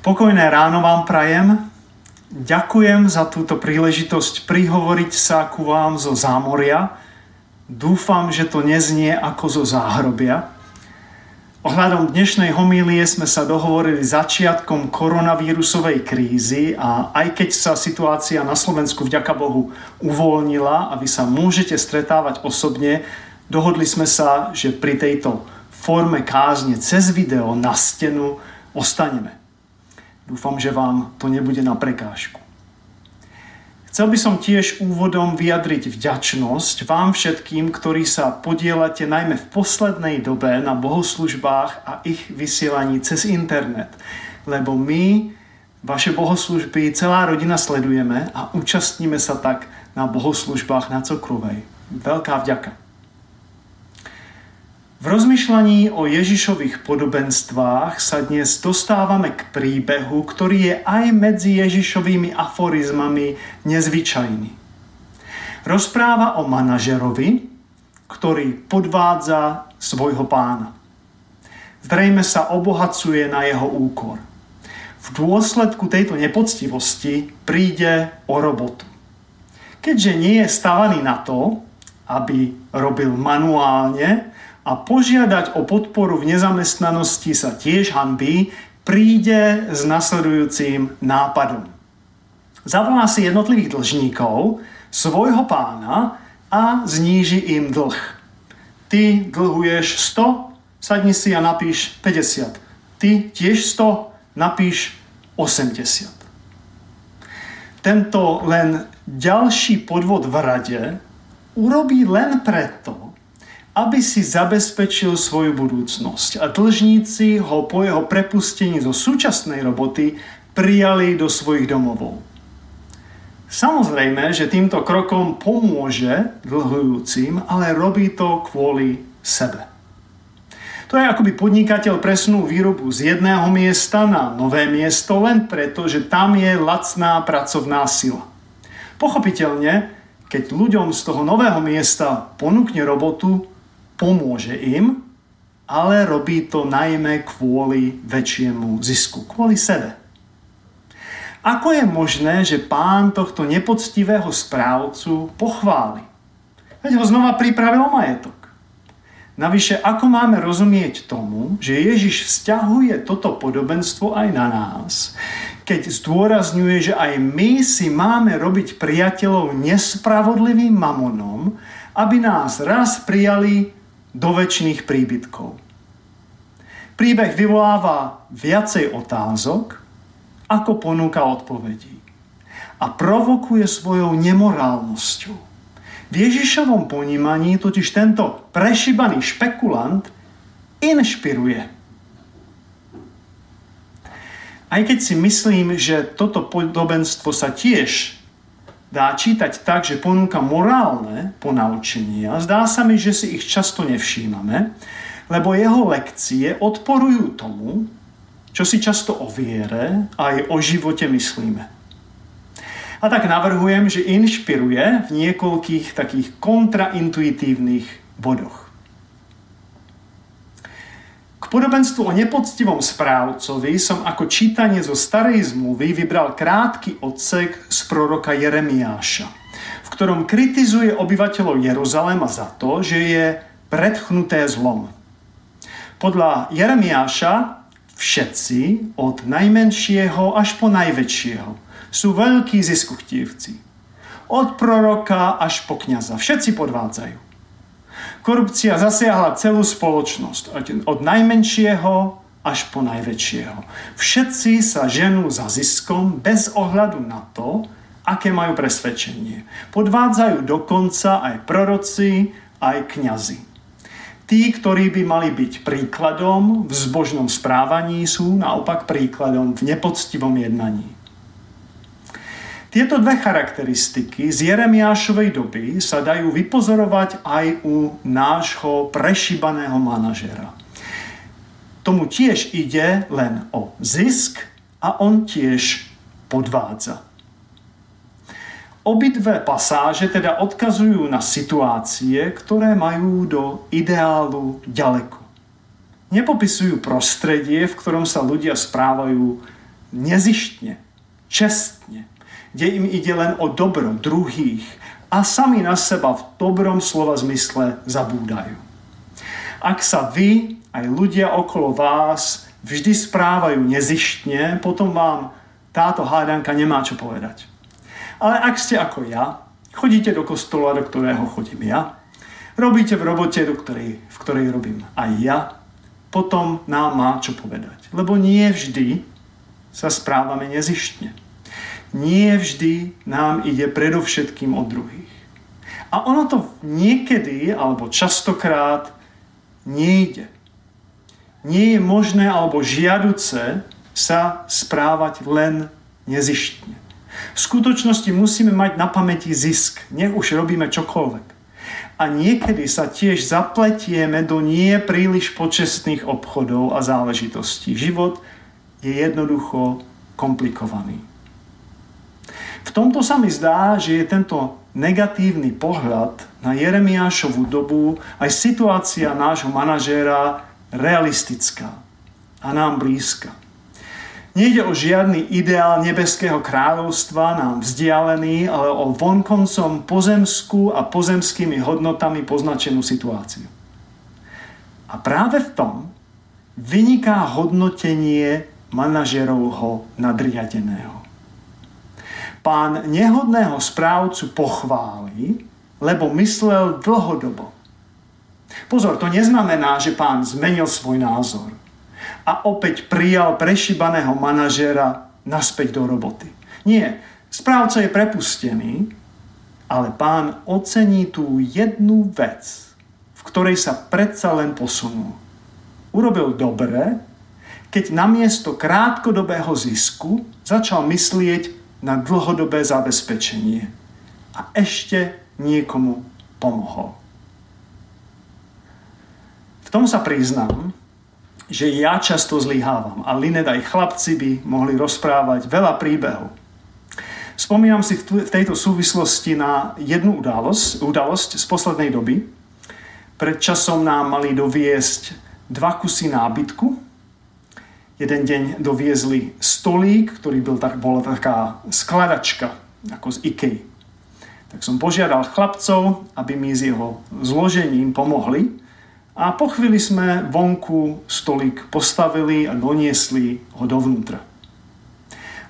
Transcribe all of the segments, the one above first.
Pokojné ráno vám prajem. Ďakujem za túto príležitosť prihovoriť sa ku vám zo zámoria. Dúfam, že to neznie ako zo záhrobia. Ohľadom dnešnej homílie sme sa dohovorili začiatkom koronavírusovej krízy a aj keď sa situácia na Slovensku vďaka Bohu uvoľnila a vy sa môžete stretávať osobne, dohodli sme sa, že pri tejto forme kázne cez video na stenu ostaneme. Dúfam, že vám to nebude na prekážku. Chcel by som tiež úvodom vyjadriť vďačnosť vám všetkým, ktorí sa podielate najmä v poslednej dobe na bohoslužbách a ich vysielaní cez internet. Lebo my vaše bohoslužby celá rodina sledujeme a účastníme sa tak na bohoslužbách na Cokrovej. Veľká vďaka. V rozmýšľaní o Ježišových podobenstvách sa dnes dostávame k príbehu, ktorý je aj medzi Ježišovými aforizmami nezvyčajný. Rozpráva o manažerovi, ktorý podvádza svojho pána. Zrejme sa obohacuje na jeho úkor. V dôsledku tejto nepoctivosti príde o robotu. Keďže nie je stavaný na to, aby robil manuálne, a požiadať o podporu v nezamestnanosti sa tiež hanbí, príde s nasledujúcim nápadom. Zavolá si jednotlivých dlžníkov, svojho pána a zníži im dlh. Ty dlhuješ 100, sadni si a napíš 50. Ty tiež 100, napíš 80. Tento len ďalší podvod v rade urobí len preto, aby si zabezpečil svoju budúcnosť. A dlžníci ho po jeho prepustení zo súčasnej roboty prijali do svojich domovov. Samozrejme, že týmto krokom pomôže dlhujúcim, ale robí to kvôli sebe. To je ako by podnikateľ presnul výrobu z jedného miesta na nové miesto len preto, že tam je lacná pracovná sila. Pochopiteľne, keď ľuďom z toho nového miesta ponúkne robotu, pomôže im, ale robí to najmä kvôli väčšiemu zisku, kvôli sebe. Ako je možné, že pán tohto nepoctivého správcu pochváli? Veď ho znova pripravil majetok. Navyše, ako máme rozumieť tomu, že Ježiš vzťahuje toto podobenstvo aj na nás, keď zdôrazňuje, že aj my si máme robiť priateľov nespravodlivým mamonom, aby nás raz prijali do väčšných príbytkov. Príbeh vyvoláva viacej otázok, ako ponúka odpovedí. A provokuje svojou nemorálnosťou. V Ježišovom ponímaní totiž tento prešibaný špekulant inšpiruje. Aj keď si myslím, že toto podobenstvo sa tiež dá čítať tak, že ponúka morálne ponaučenia, zdá sa mi, že si ich často nevšímame, lebo jeho lekcie odporujú tomu, čo si často o viere a aj o živote myslíme. A tak navrhujem, že inšpiruje v niekoľkých takých kontraintuitívnych bodoch podobenstvu o nepoctivom správcovi som ako čítanie zo starej zmluvy vybral krátky odsek z proroka Jeremiáša, v ktorom kritizuje obyvateľov Jeruzalema za to, že je predchnuté zlom. Podľa Jeremiáša všetci, od najmenšieho až po najväčšieho, sú veľkí ziskuchtívci. Od proroka až po kniaza. Všetci podvádzajú. Korupcia zasiahla celú spoločnosť, od najmenšieho až po najväčšieho. Všetci sa ženú za ziskom bez ohľadu na to, aké majú presvedčenie. Podvádzajú dokonca aj proroci, aj kňazi. Tí, ktorí by mali byť príkladom v zbožnom správaní, sú naopak príkladom v nepoctivom jednaní. Tieto dve charakteristiky z Jeremiášovej doby sa dajú vypozorovať aj u nášho prešibaného manažera. Tomu tiež ide len o zisk a on tiež podvádza. Obidve pasáže teda odkazujú na situácie, ktoré majú do ideálu ďaleko. Nepopisujú prostredie, v ktorom sa ľudia správajú nezištne, čestne, kde im ide len o dobro druhých a sami na seba v dobrom slova zmysle zabúdajú. Ak sa vy aj ľudia okolo vás vždy správajú nezištne, potom vám táto hádanka nemá čo povedať. Ale ak ste ako ja, chodíte do kostola, do ktorého chodím ja, robíte v robote, do ktorej, v ktorej robím aj ja, potom nám má čo povedať. Lebo nie vždy sa správame nezištne. Nie vždy nám ide predovšetkým o druhých. A ono to niekedy, alebo častokrát, nejde. Nie je možné alebo žiaduce sa správať len nezištne. V skutočnosti musíme mať na pamäti zisk, nech už robíme čokoľvek. A niekedy sa tiež zapletieme do nie príliš počestných obchodov a záležitostí. Život je jednoducho komplikovaný. V tomto sa mi zdá, že je tento negatívny pohľad na Jeremiášovú dobu aj situácia nášho manažéra realistická a nám blízka. Nejde o žiadny ideál nebeského kráľovstva nám vzdialený, ale o vonkoncom pozemskú a pozemskými hodnotami poznačenú situáciu. A práve v tom vyniká hodnotenie manažerovho nadriadeného. Pán nehodného správcu pochváli, lebo myslel dlhodobo. Pozor, to neznamená, že pán zmenil svoj názor a opäť prijal prešibaného manažéra naspäť do roboty. Nie, správca je prepustený, ale pán ocení tú jednu vec, v ktorej sa predsa len posunul. Urobil dobre, keď namiesto krátkodobého zisku začal myslieť na dlhodobé zabezpečenie a ešte niekomu pomohol. V tom sa priznám, že ja často zlyhávam a Linet aj chlapci by mohli rozprávať veľa príbehov. Spomínam si v tejto súvislosti na jednu udalosť, udalosť z poslednej doby. Pred časom nám mali doviesť dva kusy nábytku. Jeden deň doviezli stolík, ktorý byl tak, bola taká skladačka, ako z Ikei. Tak som požiadal chlapcov, aby mi s jeho zložením pomohli a po chvíli sme vonku stolík postavili a doniesli ho dovnútra.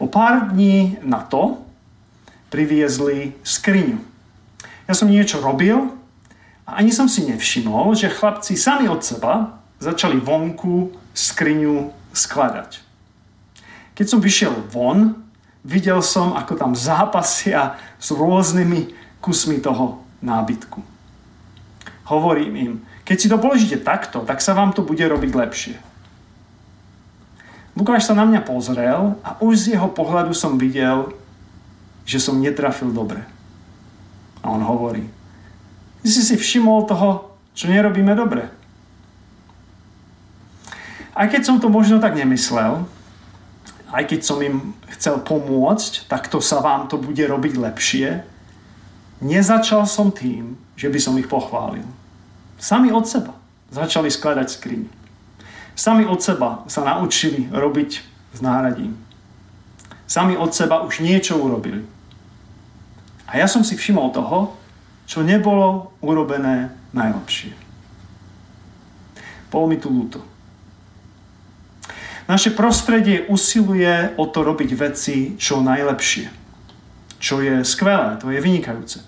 O pár dní na to priviezli skriňu. Ja som niečo robil a ani som si nevšimol, že chlapci sami od seba začali vonku skriňu skladať. Keď som vyšiel von, videl som, ako tam zápasia s rôznymi kusmi toho nábytku. Hovorím im, keď si to položíte takto, tak sa vám to bude robiť lepšie. Lukáš sa na mňa pozrel a už z jeho pohľadu som videl, že som netrafil dobre. A on hovorí, ty si si všimol toho, čo nerobíme dobre. Aj keď som to možno tak nemyslel, aj keď som im chcel pomôcť, tak to sa vám to bude robiť lepšie, nezačal som tým, že by som ich pochválil. Sami od seba začali skladať skriň. Sami od seba sa naučili robiť s náradím. Sami od seba už niečo urobili. A ja som si všimol toho, čo nebolo urobené najlepšie. Bolo mi tu ľúto. Naše prostredie usiluje o to robiť veci čo najlepšie. Čo je skvelé, to je vynikajúce.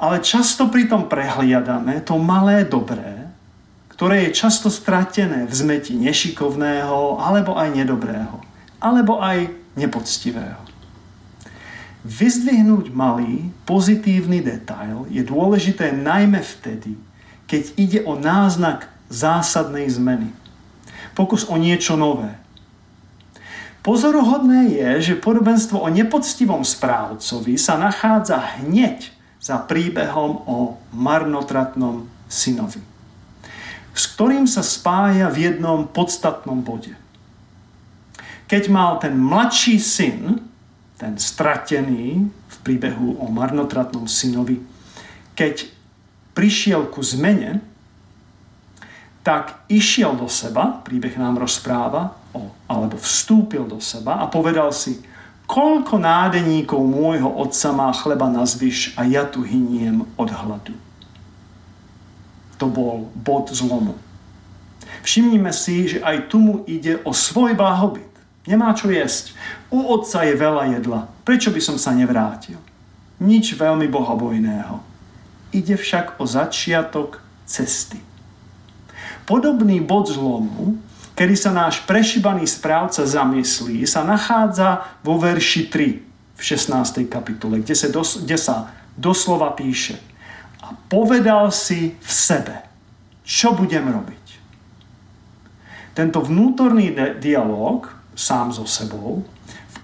Ale často pritom prehliadame to malé dobré, ktoré je často stratené v zmeti nešikovného, alebo aj nedobrého, alebo aj nepoctivého. Vyzdvihnúť malý, pozitívny detail je dôležité najmä vtedy, keď ide o náznak zásadnej zmeny. Pokus o niečo nové. Pozoruhodné je, že podobenstvo o nepoctivom správcovi sa nachádza hneď za príbehom o marnotratnom synovi, s ktorým sa spája v jednom podstatnom bode. Keď mal ten mladší syn, ten stratený v príbehu o marnotratnom synovi, keď prišiel ku zmene, tak išiel do seba, príbeh nám rozpráva, o, alebo vstúpil do seba a povedal si, koľko nádeníkov môjho otca má chleba na zvyš a ja tu hyniem od hladu. To bol bod zlomu. Všimnime si, že aj tu mu ide o svoj blahobyt. Nemá čo jesť. U otca je veľa jedla. Prečo by som sa nevrátil? Nič veľmi bohabojného. Ide však o začiatok cesty. Podobný bod zlomu, kedy sa náš prešibaný správca zamyslí, sa nachádza vo verši 3 v 16. kapitole, kde sa, dos, kde sa doslova píše a povedal si v sebe, čo budem robiť. Tento vnútorný dialog sám so sebou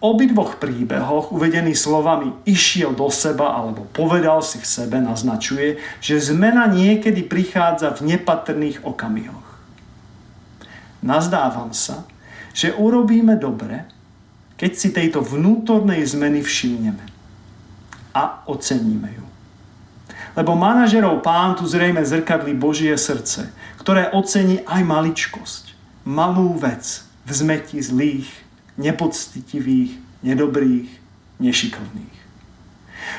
obidvoch príbehoch uvedený slovami išiel do seba alebo povedal si v sebe naznačuje, že zmena niekedy prichádza v nepatrných okamihoch. Nazdávam sa, že urobíme dobre, keď si tejto vnútornej zmeny všimneme a oceníme ju. Lebo manažerov pán tu zrejme zrkadlí Božie srdce, ktoré ocení aj maličkosť, malú vec v zmeti zlých, nepoctitivých, nedobrých, nešikovných.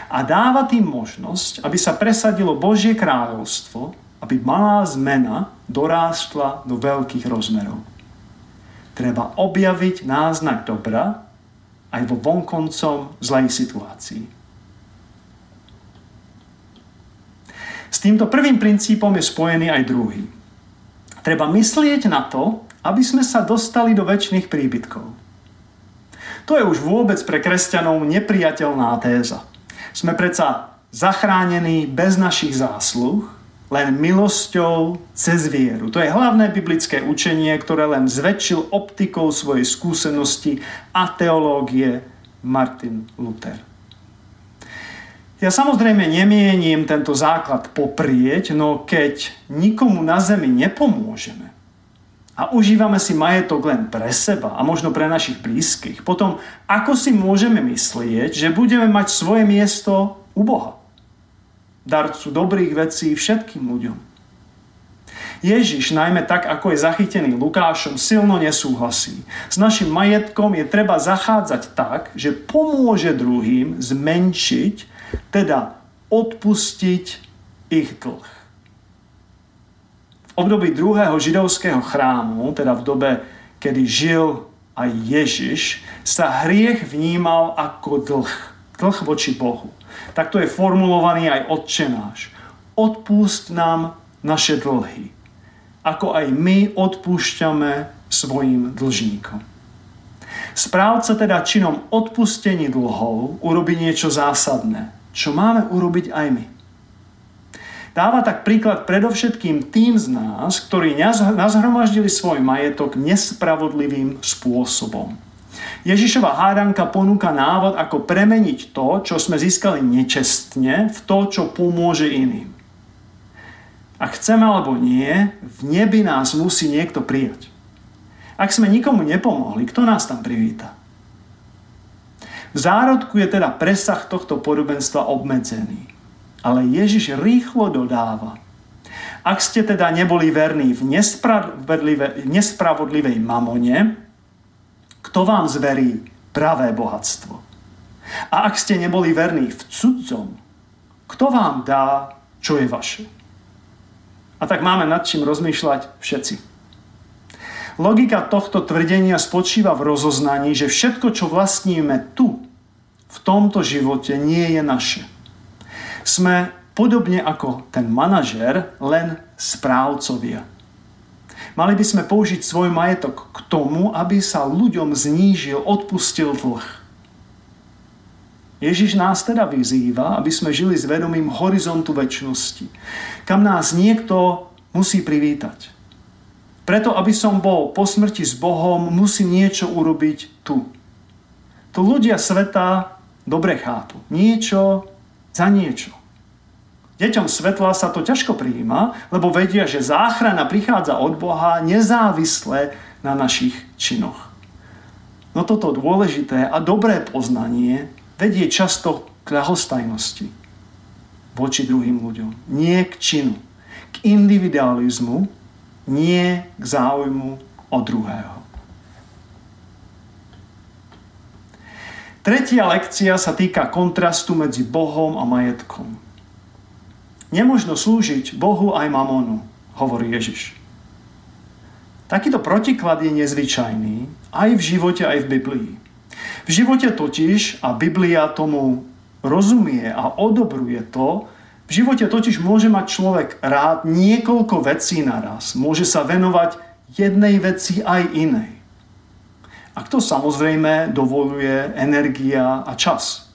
A dáva tým možnosť, aby sa presadilo Božie kráľovstvo aby malá zmena dorástla do veľkých rozmerov. Treba objaviť náznak dobra aj vo vonkoncom zlej situácii. S týmto prvým princípom je spojený aj druhý. Treba myslieť na to, aby sme sa dostali do väčšných príbytkov. To je už vôbec pre kresťanov nepriateľná téza. Sme predsa zachránení bez našich zásluh len milosťou cez vieru. To je hlavné biblické učenie, ktoré len zväčšil optikou svojej skúsenosti a teológie Martin Luther. Ja samozrejme nemienim tento základ poprieť, no keď nikomu na zemi nepomôžeme a užívame si majetok len pre seba a možno pre našich blízkych, potom ako si môžeme myslieť, že budeme mať svoje miesto u Boha? darcu dobrých vecí všetkým ľuďom. Ježiš, najmä tak, ako je zachytený Lukášom, silno nesúhlasí. S našim majetkom je treba zachádzať tak, že pomôže druhým zmenšiť, teda odpustiť ich dlh. Období druhého židovského chrámu, teda v dobe, kedy žil aj Ježiš, sa hriech vnímal ako dlh. Dlh voči Bohu. Takto je formulovaný aj Otče náš. Nám naše dlhy, ako aj my odpúšťame svojim dlžníkom. Správca teda činom odpustení dlhov urobí niečo zásadné, čo máme urobiť aj my. Dáva tak príklad predovšetkým tým z nás, ktorí nazhromaždili svoj majetok nespravodlivým spôsobom. Ježišova hádanka ponúka návod, ako premeniť to, čo sme získali nečestne, v to, čo pomôže iným. Ak chceme alebo nie, v nebi nás musí niekto prijať. Ak sme nikomu nepomohli, kto nás tam privíta? V zárodku je teda presah tohto podobenstva obmedzený. Ale Ježiš rýchlo dodáva, ak ste teda neboli verní v nespravodlivej mamone, kto vám zverí pravé bohatstvo? A ak ste neboli verní v cudzom, kto vám dá, čo je vaše? A tak máme nad čím rozmýšľať všetci. Logika tohto tvrdenia spočíva v rozoznaní, že všetko, čo vlastníme tu, v tomto živote, nie je naše. Sme podobne ako ten manažer, len správcovia. Mali by sme použiť svoj majetok k tomu, aby sa ľuďom znížil, odpustil dlh. Ježiš nás teda vyzýva, aby sme žili s vedomím horizontu väčšnosti, kam nás niekto musí privítať. Preto, aby som bol po smrti s Bohom, musím niečo urobiť tu. To ľudia sveta dobre chápu. Niečo za niečo. Deťom svetla sa to ťažko prijíma, lebo vedia, že záchrana prichádza od Boha nezávisle na našich činoch. No toto dôležité a dobré poznanie vedie často k ľahostajnosti voči druhým ľuďom. Nie k činu, k individualizmu nie k záujmu o druhého. Tretia lekcia sa týka kontrastu medzi Bohom a majetkom. Nemožno slúžiť Bohu aj mamonu, hovorí Ježiš. Takýto protiklad je nezvyčajný aj v živote, aj v Biblii. V živote totiž, a Biblia tomu rozumie a odobruje to, v živote totiž môže mať človek rád niekoľko vecí naraz. Môže sa venovať jednej veci aj inej. A to samozrejme dovoluje energia a čas.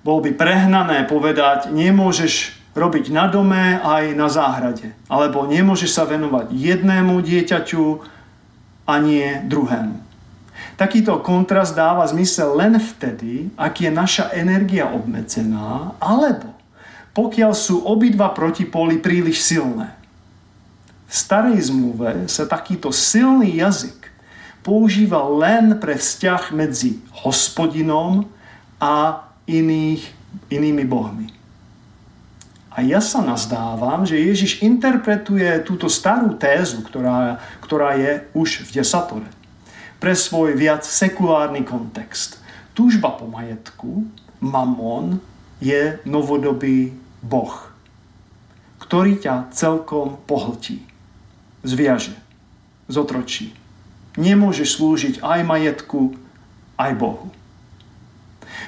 Bolo by prehnané povedať, nemôžeš robiť na dome aj na záhrade. Alebo nemôžeš sa venovať jednému dieťaťu a nie druhému. Takýto kontrast dáva zmysel len vtedy, ak je naša energia obmedzená, alebo pokiaľ sú obidva protipóly príliš silné. V starej zmluve sa takýto silný jazyk používa len pre vzťah medzi hospodinom a iných, inými bohmi. A ja sa nazdávam, že Ježiš interpretuje túto starú tézu, ktorá, ktorá je už v desatore, pre svoj viac sekulárny kontext. Túžba po majetku, mamon, je novodobý boh, ktorý ťa celkom pohltí, zviaže, zotročí Nemôžeš slúžiť aj majetku, aj Bohu.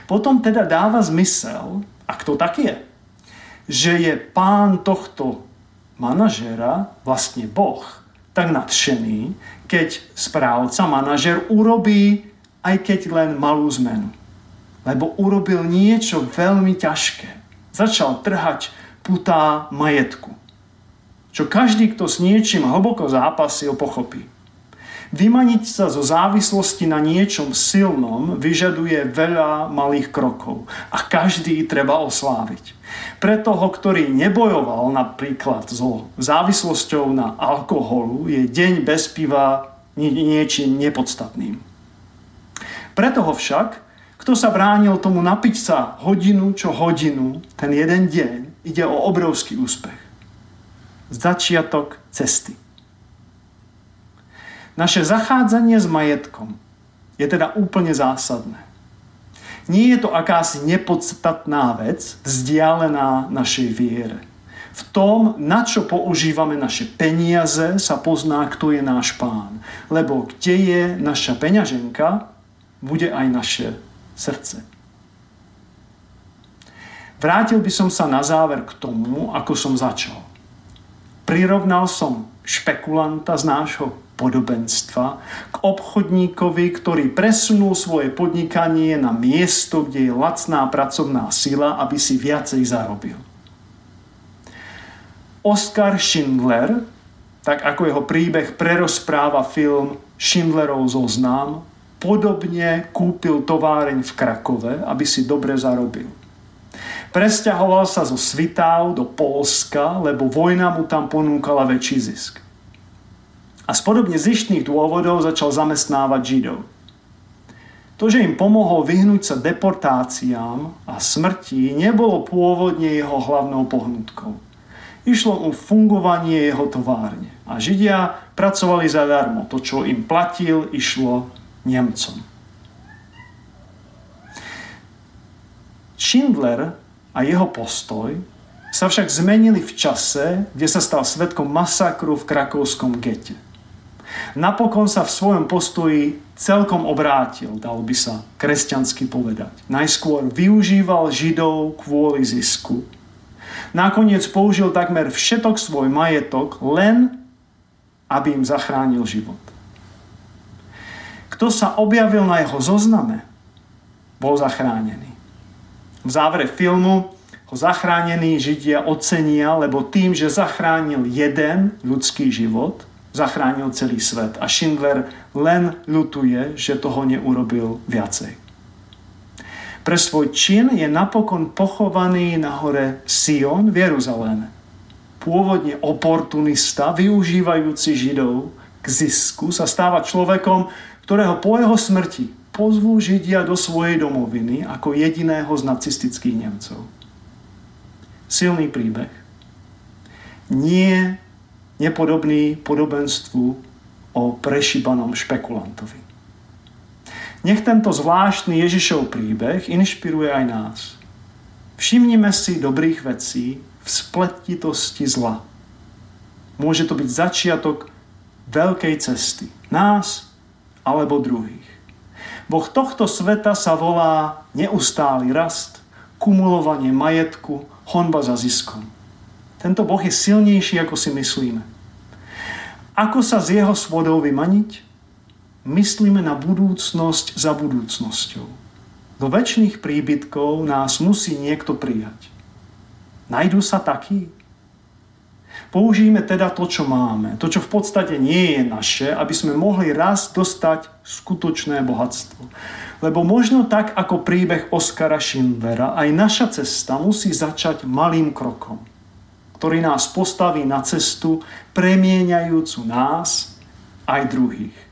Potom teda dáva zmysel, a kto tak je, že je pán tohto manažera, vlastne Boh, tak nadšený, keď správca, manažer urobí aj keď len malú zmenu. Lebo urobil niečo veľmi ťažké. Začal trhať putá majetku. Čo každý, kto s niečím hlboko zápasil, pochopí. Vymaniť sa zo závislosti na niečom silnom vyžaduje veľa malých krokov a každý treba osláviť. Pre toho, ktorý nebojoval napríklad so závislosťou na alkoholu, je deň bez piva niečím nepodstatným. Pre toho však, kto sa bránil tomu napiť sa hodinu čo hodinu, ten jeden deň ide o obrovský úspech. Začiatok cesty. Naše zachádzanie s majetkom je teda úplne zásadné. Nie je to akási nepodstatná vec, vzdialená našej viere. V tom, na čo používame naše peniaze, sa pozná, kto je náš pán. Lebo kde je naša peňaženka, bude aj naše srdce. Vrátil by som sa na záver k tomu, ako som začal. Prirovnal som špekulanta z nášho podobenstva k obchodníkovi, ktorý presunul svoje podnikanie na miesto, kde je lacná pracovná sila, aby si viacej zarobil. Oscar Schindler, tak ako jeho príbeh prerozpráva film Schindlerov zoznam, podobne kúpil továreň v Krakove, aby si dobre zarobil. Presťahoval sa zo Svitáv do Polska, lebo vojna mu tam ponúkala väčší zisk a z podobne zištných dôvodov začal zamestnávať Židov. To, že im pomohol vyhnúť sa deportáciám a smrti, nebolo pôvodne jeho hlavnou pohnutkou. Išlo o fungovanie jeho továrne. A Židia pracovali zadarmo. To, čo im platil, išlo Nemcom. Schindler a jeho postoj sa však zmenili v čase, kde sa stal svetkom masakru v krakovskom gete. Napokon sa v svojom postoji celkom obrátil, dal by sa kresťansky povedať. Najskôr využíval Židov kvôli zisku. Nakoniec použil takmer všetok svoj majetok len, aby im zachránil život. Kto sa objavil na jeho zozname, bol zachránený. V závere filmu ho zachránení Židia ocenia, lebo tým, že zachránil jeden ľudský život – zachránil celý svet. A Schindler len ľutuje, že toho neurobil viacej. Pre svoj čin je napokon pochovaný na hore Sion v Jeruzaleme. Pôvodne oportunista, využívajúci Židov k zisku, sa stáva človekom, ktorého po jeho smrti pozvú Židia do svojej domoviny ako jediného z nacistických Nemcov. Silný príbeh. Nie nepodobný podobenstvu o prešibanom špekulantovi. Nech tento zvláštny Ježišov príbeh inšpiruje aj nás. Všimnime si dobrých vecí v spletitosti zla. Môže to byť začiatok veľkej cesty. Nás alebo druhých. Boh tohto sveta sa volá neustály rast, kumulovanie majetku, honba za ziskom. Tento Boh je silnejší, ako si myslíme. Ako sa z jeho svodov vymaniť? Myslíme na budúcnosť za budúcnosťou. Do väčšných príbytkov nás musí niekto prijať. Najdú sa takí? Použijeme teda to, čo máme, to, čo v podstate nie je naše, aby sme mohli raz dostať skutočné bohatstvo. Lebo možno tak ako príbeh Oskara Schindlera, aj naša cesta musí začať malým krokom ktorý nás postaví na cestu, premieňajúcu nás aj druhých.